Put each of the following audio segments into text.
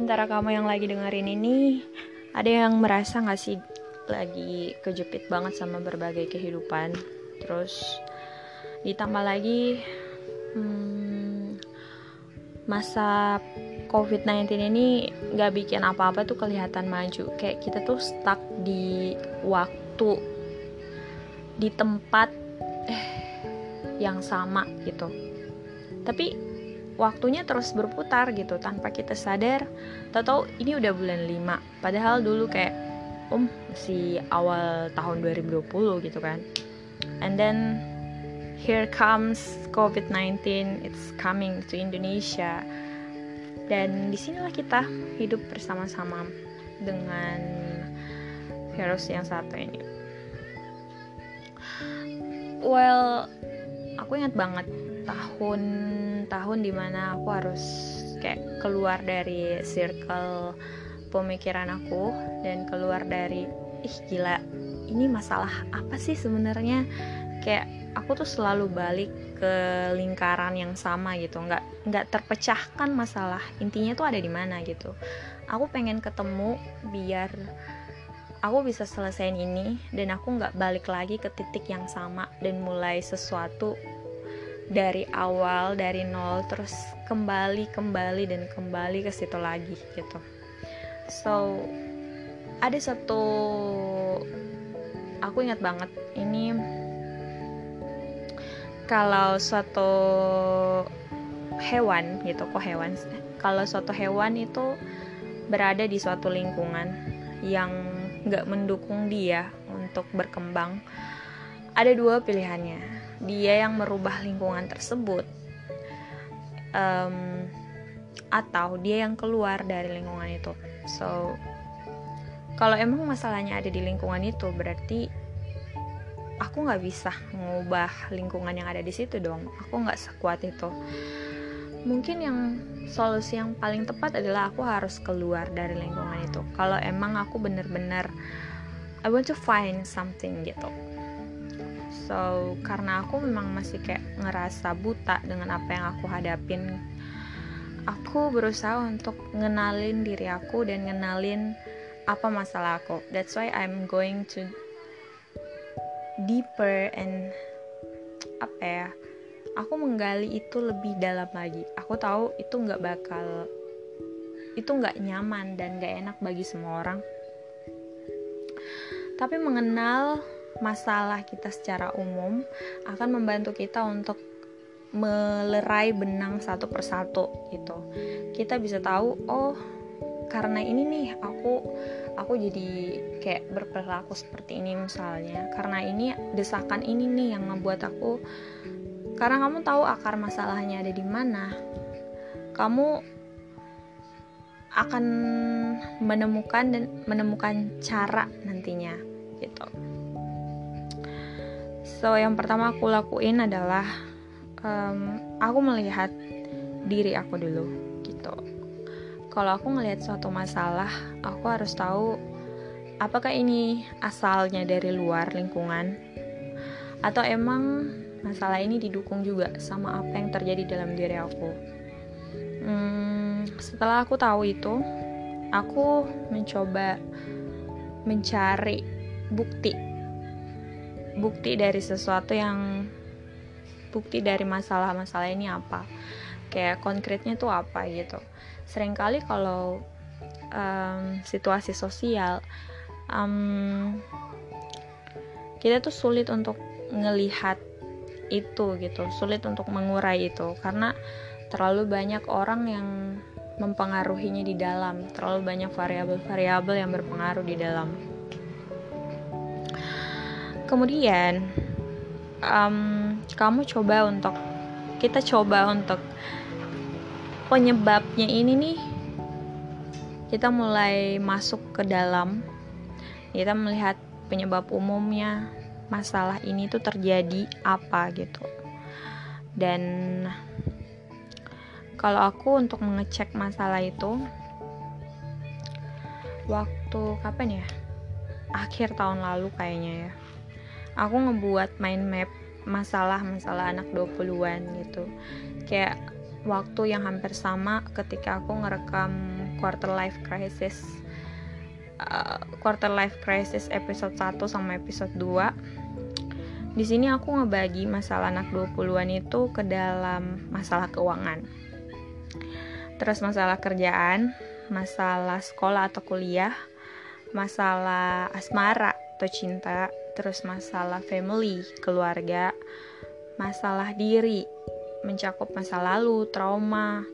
antara kamu yang lagi dengerin ini, ada yang merasa gak sih lagi kejepit banget sama berbagai kehidupan? Terus ditambah lagi hmm, masa COVID-19 ini gak bikin apa-apa tuh kelihatan maju. Kayak kita tuh stuck di waktu, di tempat eh, yang sama gitu. Tapi waktunya terus berputar gitu tanpa kita sadar. Tahu ini udah bulan 5 padahal dulu kayak um masih awal tahun 2020 gitu kan. And then here comes COVID-19 it's coming to Indonesia. Dan di sinilah kita hidup bersama-sama dengan virus yang satu ini. Well aku ingat banget tahun tahun di mana aku harus kayak keluar dari circle pemikiran aku dan keluar dari ih gila ini masalah apa sih sebenarnya? Kayak aku tuh selalu balik ke lingkaran yang sama gitu nggak nggak terpecahkan masalah intinya tuh ada di mana gitu. Aku pengen ketemu biar aku bisa selesaiin ini dan aku nggak balik lagi ke titik yang sama dan mulai sesuatu dari awal dari nol terus kembali kembali dan kembali ke situ lagi gitu. So ada satu aku ingat banget ini kalau suatu hewan gitu kok hewan kalau suatu hewan itu berada di suatu lingkungan yang nggak mendukung dia untuk berkembang ada dua pilihannya dia yang merubah lingkungan tersebut. Um, atau dia yang keluar dari lingkungan itu. So kalau emang masalahnya ada di lingkungan itu berarti aku nggak bisa mengubah lingkungan yang ada di situ dong. Aku nggak sekuat itu. Mungkin yang solusi yang paling tepat adalah aku harus keluar dari lingkungan itu. Kalau emang aku bener-bener I want to find something gitu so karena aku memang masih kayak ngerasa buta dengan apa yang aku hadapin aku berusaha untuk ngenalin diri aku dan ngenalin apa masalah aku. That's why I'm going to deeper and apa ya aku menggali itu lebih dalam lagi. Aku tahu itu nggak bakal itu nggak nyaman dan nggak enak bagi semua orang. Tapi mengenal masalah kita secara umum akan membantu kita untuk melerai benang satu persatu gitu. Kita bisa tahu oh karena ini nih aku aku jadi kayak berperilaku seperti ini misalnya karena ini desakan ini nih yang membuat aku karena kamu tahu akar masalahnya ada di mana kamu akan menemukan dan menemukan cara nantinya gitu So yang pertama aku lakuin adalah um, aku melihat diri aku dulu gitu. Kalau aku ngelihat suatu masalah, aku harus tahu apakah ini asalnya dari luar lingkungan atau emang masalah ini didukung juga sama apa yang terjadi dalam diri aku. Hmm, setelah aku tahu itu, aku mencoba mencari bukti bukti dari sesuatu yang bukti dari masalah-masalah ini apa? Kayak konkretnya tuh apa gitu. Seringkali kalau um, situasi sosial um, kita tuh sulit untuk ngelihat itu gitu sulit untuk mengurai itu. Karena terlalu banyak orang yang mempengaruhinya di dalam terlalu banyak variabel-variabel yang berpengaruh di dalam kemudian um, kamu coba untuk kita coba untuk penyebabnya ini nih kita mulai masuk ke dalam. Kita melihat penyebab umumnya masalah ini tuh terjadi apa gitu. Dan kalau aku untuk mengecek masalah itu waktu kapan ya? Akhir tahun lalu kayaknya ya aku ngebuat mind map masalah-masalah anak 20-an gitu. Kayak waktu yang hampir sama ketika aku ngerekam quarter life crisis. Uh, quarter life crisis episode 1 sama episode 2 di sini aku ngebagi masalah anak 20-an itu ke dalam masalah keuangan. Terus masalah kerjaan masalah sekolah atau kuliah masalah asmara atau cinta terus masalah family keluarga masalah diri mencakup masa lalu, trauma,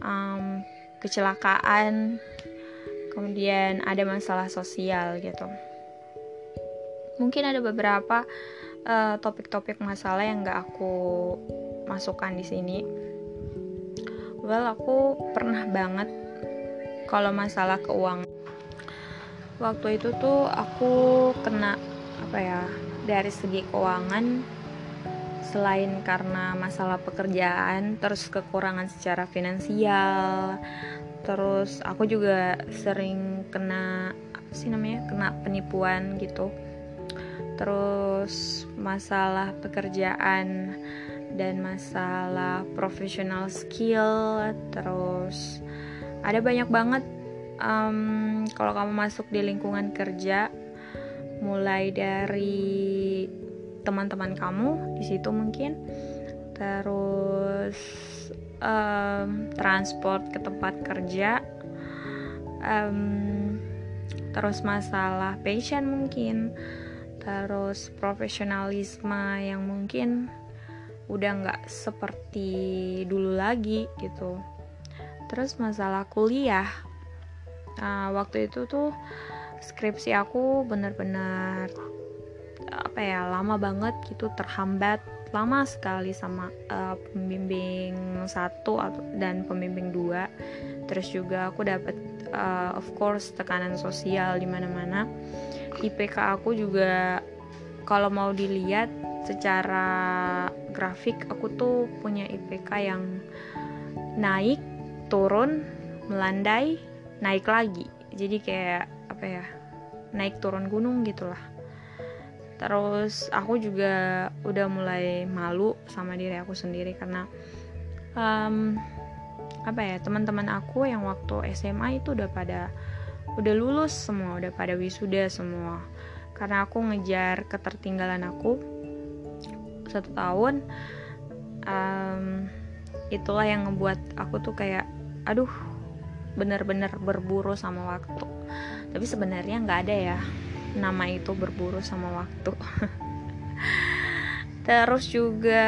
um, kecelakaan, kemudian ada masalah sosial gitu. Mungkin ada beberapa uh, topik-topik uh, masalah yang gak aku masukkan di sini. Well, aku pernah banget kalau masalah keuangan. Waktu itu tuh aku kena apa ya dari segi keuangan selain karena masalah pekerjaan terus kekurangan secara finansial terus aku juga sering kena apa sih namanya kena penipuan gitu. Terus masalah pekerjaan dan masalah professional skill terus ada banyak banget um, kalau kamu masuk di lingkungan kerja mulai dari teman-teman kamu di situ mungkin. Terus um, transport ke tempat kerja. Um, terus masalah passion mungkin. Terus profesionalisme yang mungkin udah nggak seperti dulu lagi gitu. Terus masalah kuliah. Nah, waktu itu tuh skripsi aku bener-bener apa ya lama banget gitu terhambat lama sekali sama uh, pembimbing satu dan pembimbing dua. Terus juga aku dapat uh, of course tekanan sosial di mana-mana. IPK aku juga kalau mau dilihat secara grafik aku tuh punya IPK yang naik turun melandai naik lagi. Jadi kayak apa ya naik turun gunung gitulah. Terus aku juga udah mulai malu sama diri aku sendiri karena um, apa ya teman-teman aku yang waktu SMA itu udah pada udah lulus semua udah pada wisuda semua. Karena aku ngejar ketertinggalan aku satu tahun um, itulah yang ngebuat aku tuh kayak aduh bener-bener berburu sama waktu tapi sebenarnya nggak ada ya. Nama itu berburu sama waktu. Terus juga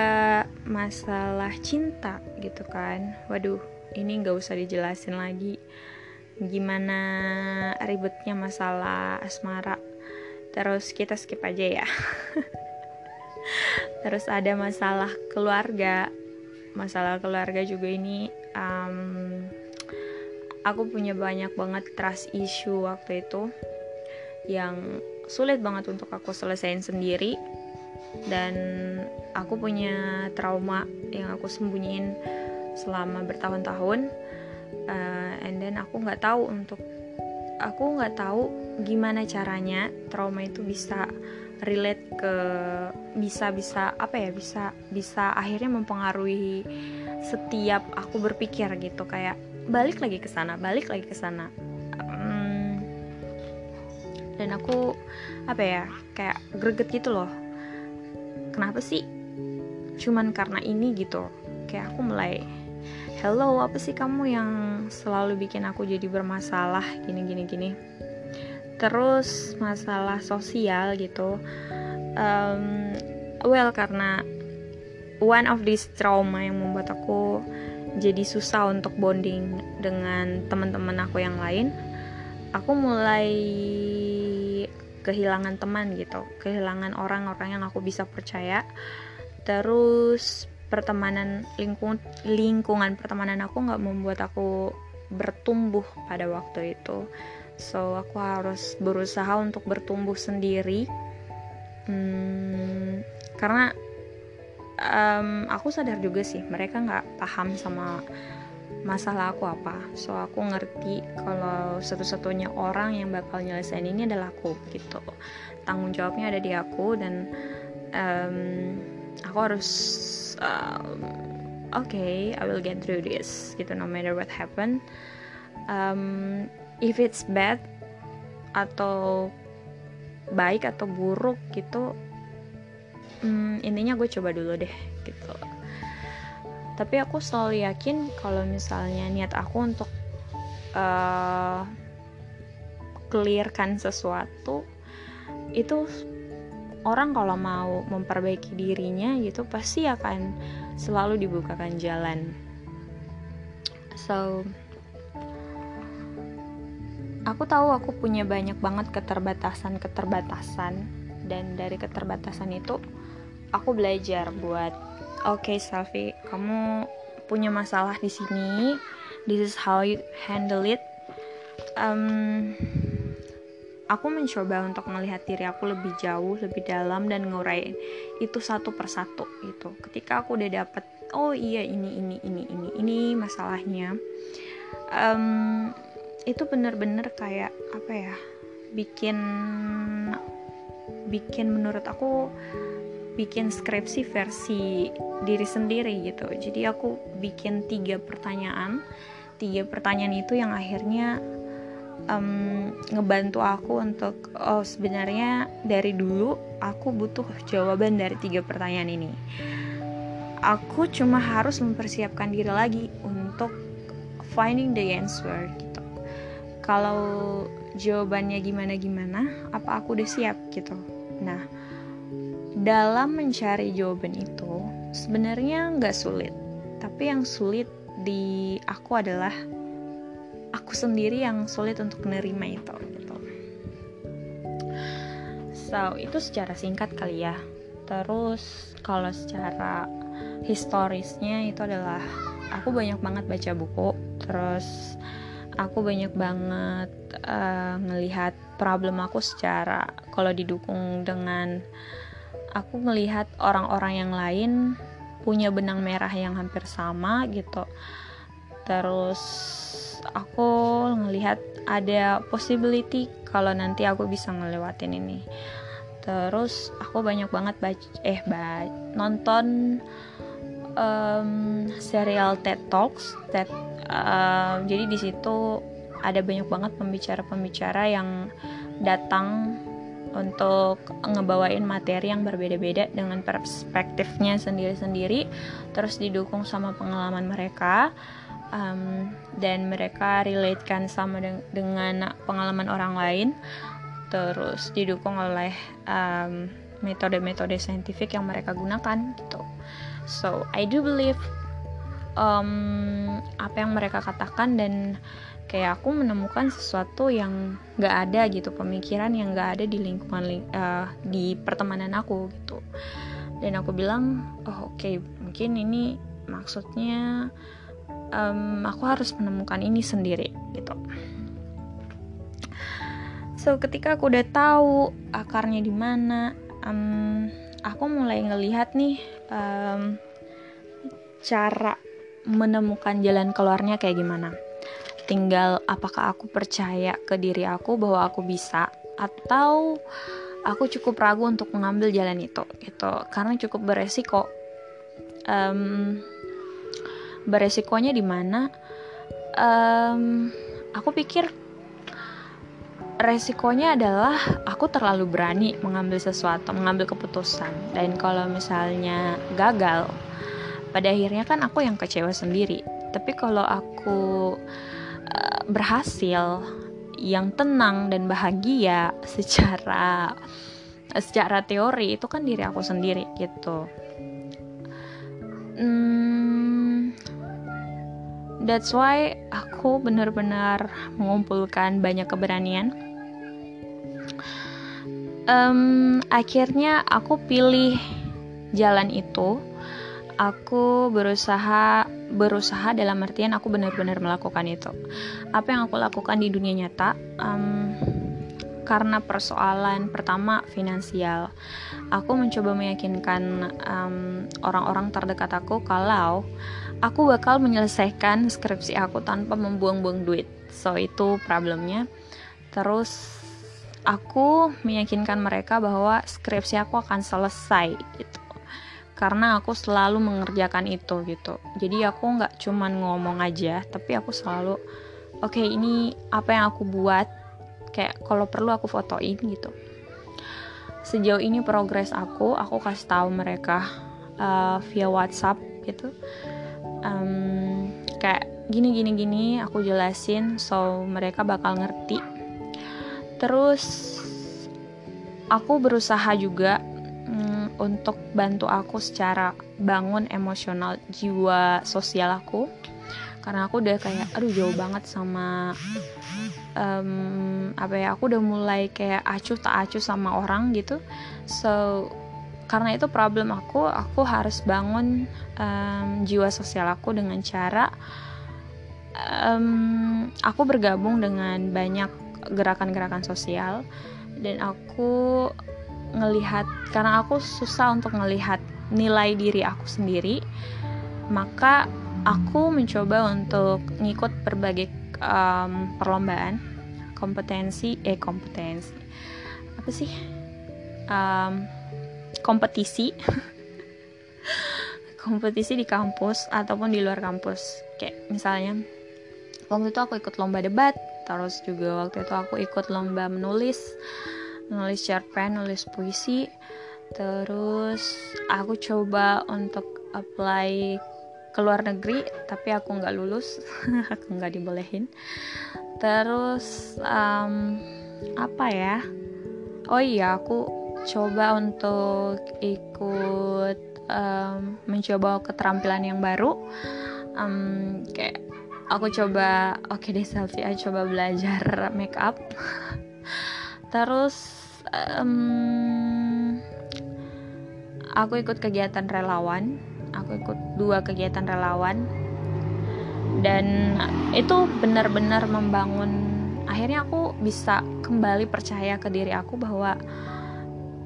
masalah cinta gitu kan. Waduh ini nggak usah dijelasin lagi. Gimana ribetnya masalah asmara. Terus kita skip aja ya. Terus ada masalah keluarga. Masalah keluarga juga ini um, aku punya banyak banget trust issue waktu itu yang sulit banget untuk aku selesaiin sendiri. Dan aku punya trauma yang aku sembunyiin selama bertahun-tahun. Uh, and then aku nggak tahu untuk aku nggak tahu gimana caranya trauma itu bisa relate ke bisa bisa apa ya bisa bisa akhirnya mempengaruhi setiap aku berpikir gitu. Kayak balik lagi ke sana balik lagi ke sana. Dan aku apa ya kayak greget gitu loh. Kenapa sih cuman karena ini gitu? Kayak aku mulai hello apa sih kamu yang selalu bikin aku jadi bermasalah? Gini gini gini. Terus masalah sosial gitu. Um, well karena one of this trauma yang membuat aku jadi susah untuk bonding dengan teman-teman aku yang lain. Aku mulai kehilangan teman gitu kehilangan orang-orang yang aku bisa percaya. Terus pertemanan lingkung lingkungan pertemanan aku nggak membuat aku bertumbuh pada waktu itu. So aku harus berusaha untuk bertumbuh sendiri. Hmm, karena um, aku sadar juga sih mereka nggak paham sama masalah aku apa. So aku ngerti kalau satu-satunya orang yang bakal nyelesain ini adalah aku gitu. Tanggung jawabnya ada di aku dan um, aku harus um, oke okay, I will get through this gitu no matter what happen. Um, if it's bad atau baik atau buruk gitu um, intinya gue coba dulu deh gitu. Tapi aku selalu yakin kalau misalnya niat aku untuk uh, clearkan sesuatu itu orang kalau mau memperbaiki dirinya gitu pasti akan selalu dibukakan jalan. So aku tahu aku punya banyak banget keterbatasan-keterbatasan dan dari keterbatasan itu aku belajar buat oke okay, Selfie kamu punya masalah di sini. This is how you handle it. Um, aku mencoba untuk melihat diri aku lebih jauh lebih dalam dan ngurain itu satu persatu gitu. Ketika aku udah dapet oh iya ini ini ini ini ini masalahnya um, itu bener-bener kayak apa ya bikin bikin menurut aku bikin skripsi versi diri sendiri gitu. Jadi aku bikin tiga pertanyaan. Tiga pertanyaan itu yang akhirnya um, ngebantu aku untuk oh sebenarnya dari dulu aku butuh jawaban dari tiga pertanyaan ini. Aku cuma harus mempersiapkan diri lagi untuk finding the answer kalau jawabannya gimana-gimana, apa aku udah siap gitu. Nah, dalam mencari jawaban itu sebenarnya nggak sulit, tapi yang sulit di aku adalah aku sendiri yang sulit untuk menerima itu gitu. So, itu secara singkat kali ya. Terus kalau secara historisnya itu adalah aku banyak banget baca buku, terus aku banyak banget uh, ngelihat problem aku secara kalau didukung dengan aku melihat orang-orang yang lain punya benang merah yang hampir sama gitu. Terus aku ngelihat ada possibility kalau nanti aku bisa ngelewatin ini. Terus aku banyak banget baca eh baca nonton um, serial TED Talks TED uh, jadi di situ ada banyak banget pembicara-pembicara yang datang untuk ngebawain materi yang berbeda-beda dengan perspektifnya sendiri-sendiri terus didukung sama pengalaman mereka um, dan mereka relatekan sama de dengan pengalaman orang lain. Terus didukung oleh metode-metode um, saintifik yang mereka gunakan gitu. So I do believe um, apa yang mereka katakan dan kayak aku menemukan sesuatu yang gak ada gitu pemikiran yang gak ada di lingkungan uh, di pertemanan aku gitu dan aku bilang oh oke okay, mungkin ini maksudnya um, aku harus menemukan ini sendiri gitu so ketika aku udah tahu akarnya di mana um, aku mulai ngelihat nih um, cara menemukan jalan keluarnya kayak gimana. Tinggal apakah aku percaya ke diri aku bahwa aku bisa atau aku cukup ragu untuk mengambil jalan itu gitu karena cukup beresiko. Um, beresikonya di mana? Um, aku pikir resikonya adalah aku terlalu berani mengambil sesuatu, mengambil keputusan. Dan kalau misalnya gagal, pada akhirnya kan aku yang kecewa sendiri tapi kalau aku berhasil yang tenang dan bahagia secara secara teori itu kan diri aku sendiri gitu. Hmm, that's why aku benar-benar mengumpulkan banyak keberanian. Um, akhirnya aku pilih jalan itu aku berusaha berusaha dalam artian aku benar-benar melakukan itu. Apa yang aku lakukan di dunia nyata? Um, karena persoalan pertama finansial. Aku mencoba meyakinkan orang-orang um, terdekat aku kalau aku bakal menyelesaikan skripsi aku tanpa membuang-buang duit. So itu problemnya. Terus aku meyakinkan mereka bahwa skripsi aku akan selesai gitu karena aku selalu mengerjakan itu gitu. Jadi aku nggak cuman ngomong aja tapi aku selalu oke okay, ini apa yang aku buat? Kayak kalau perlu aku fotoin gitu. Sejauh ini progres aku aku kasih tahu mereka uh, via WhatsApp gitu. Um, kayak gini gini gini aku jelasin so mereka bakal ngerti. Terus aku berusaha juga um, untuk bantu aku secara bangun emosional jiwa sosial aku. Karena aku udah kayak aduh jauh banget sama um, apa ya aku udah mulai kayak acuh tak acuh sama orang gitu. So karena itu problem aku aku harus bangun um, jiwa sosial aku dengan cara um, aku bergabung dengan banyak gerakan-gerakan sosial. Dan aku ngelihat karena aku susah untuk ngelihat nilai diri aku sendiri maka aku mencoba untuk ngikut berbagai um, perlombaan kompetensi eh kompetensi apa sih? Um, kompetisi. Kompetisi di kampus ataupun di luar kampus. Kayak misalnya waktu itu aku ikut lomba debat terus juga waktu itu aku ikut lomba menulis menulis cerpen nulis puisi. Terus aku coba untuk apply ke luar negeri tapi aku nggak lulus aku nggak dibolehin. Terus um, apa ya? Oh iya aku coba untuk ikut um, mencoba keterampilan yang baru. Um, kayak aku coba oke okay deh selfie aku coba belajar make up. Terus um, aku ikut kegiatan relawan. Aku ikut dua kegiatan relawan. Dan itu benar-benar membangun akhirnya aku bisa kembali percaya ke diri aku bahwa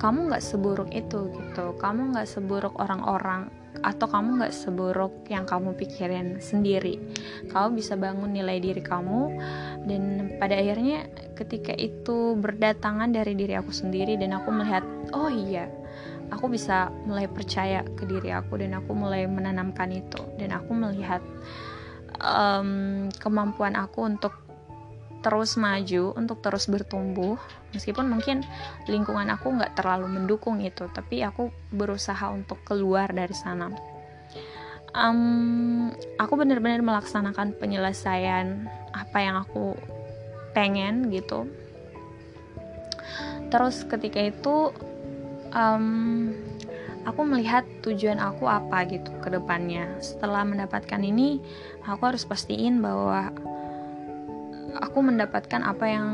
kamu nggak seburuk itu gitu. Kamu nggak seburuk orang-orang atau kamu nggak seburuk yang kamu pikirin sendiri. Kamu bisa bangun nilai diri kamu dan pada akhirnya ketika itu berdatangan dari diri aku sendiri dan aku melihat oh iya aku bisa mulai percaya ke diri aku dan aku mulai menanamkan itu. Dan aku melihat um, kemampuan aku untuk terus maju untuk terus bertumbuh meskipun mungkin lingkungan aku nggak terlalu mendukung itu tapi aku berusaha untuk keluar dari sana um, aku benar-benar melaksanakan penyelesaian apa yang aku pengen gitu terus ketika itu um, aku melihat tujuan aku apa gitu ke depannya. Setelah mendapatkan ini, aku harus pastiin bahwa aku mendapatkan apa yang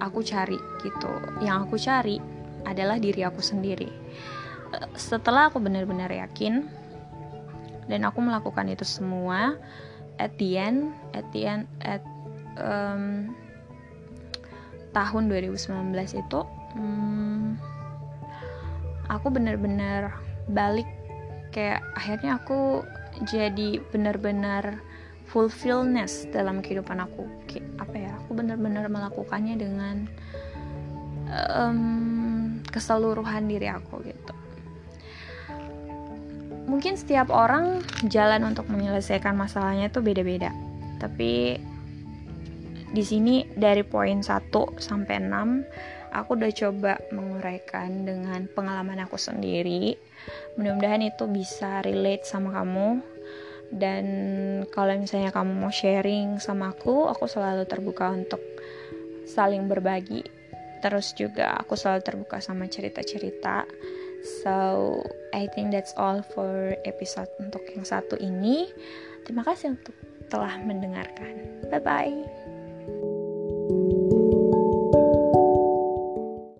aku cari gitu. Yang aku cari adalah diri aku sendiri. Setelah aku benar-benar yakin dan aku melakukan itu semua, at the end, at the end, at um, tahun 2019 itu, um, aku bener-bener balik kayak akhirnya aku jadi bener-bener fulfillness dalam kehidupan aku apa ya aku bener-bener melakukannya dengan um, keseluruhan diri aku gitu. Mungkin setiap orang jalan untuk menyelesaikan masalahnya itu beda-beda. Tapi di sini dari poin 1 sampai 6 aku udah coba menguraikan dengan pengalaman aku sendiri. Mudah-mudahan itu bisa relate sama kamu dan kalau misalnya kamu mau sharing sama aku aku selalu terbuka untuk saling berbagi. Terus juga aku selalu terbuka sama cerita-cerita. So I think that's all for episode untuk yang satu ini. Terima kasih untuk telah mendengarkan. Bye bye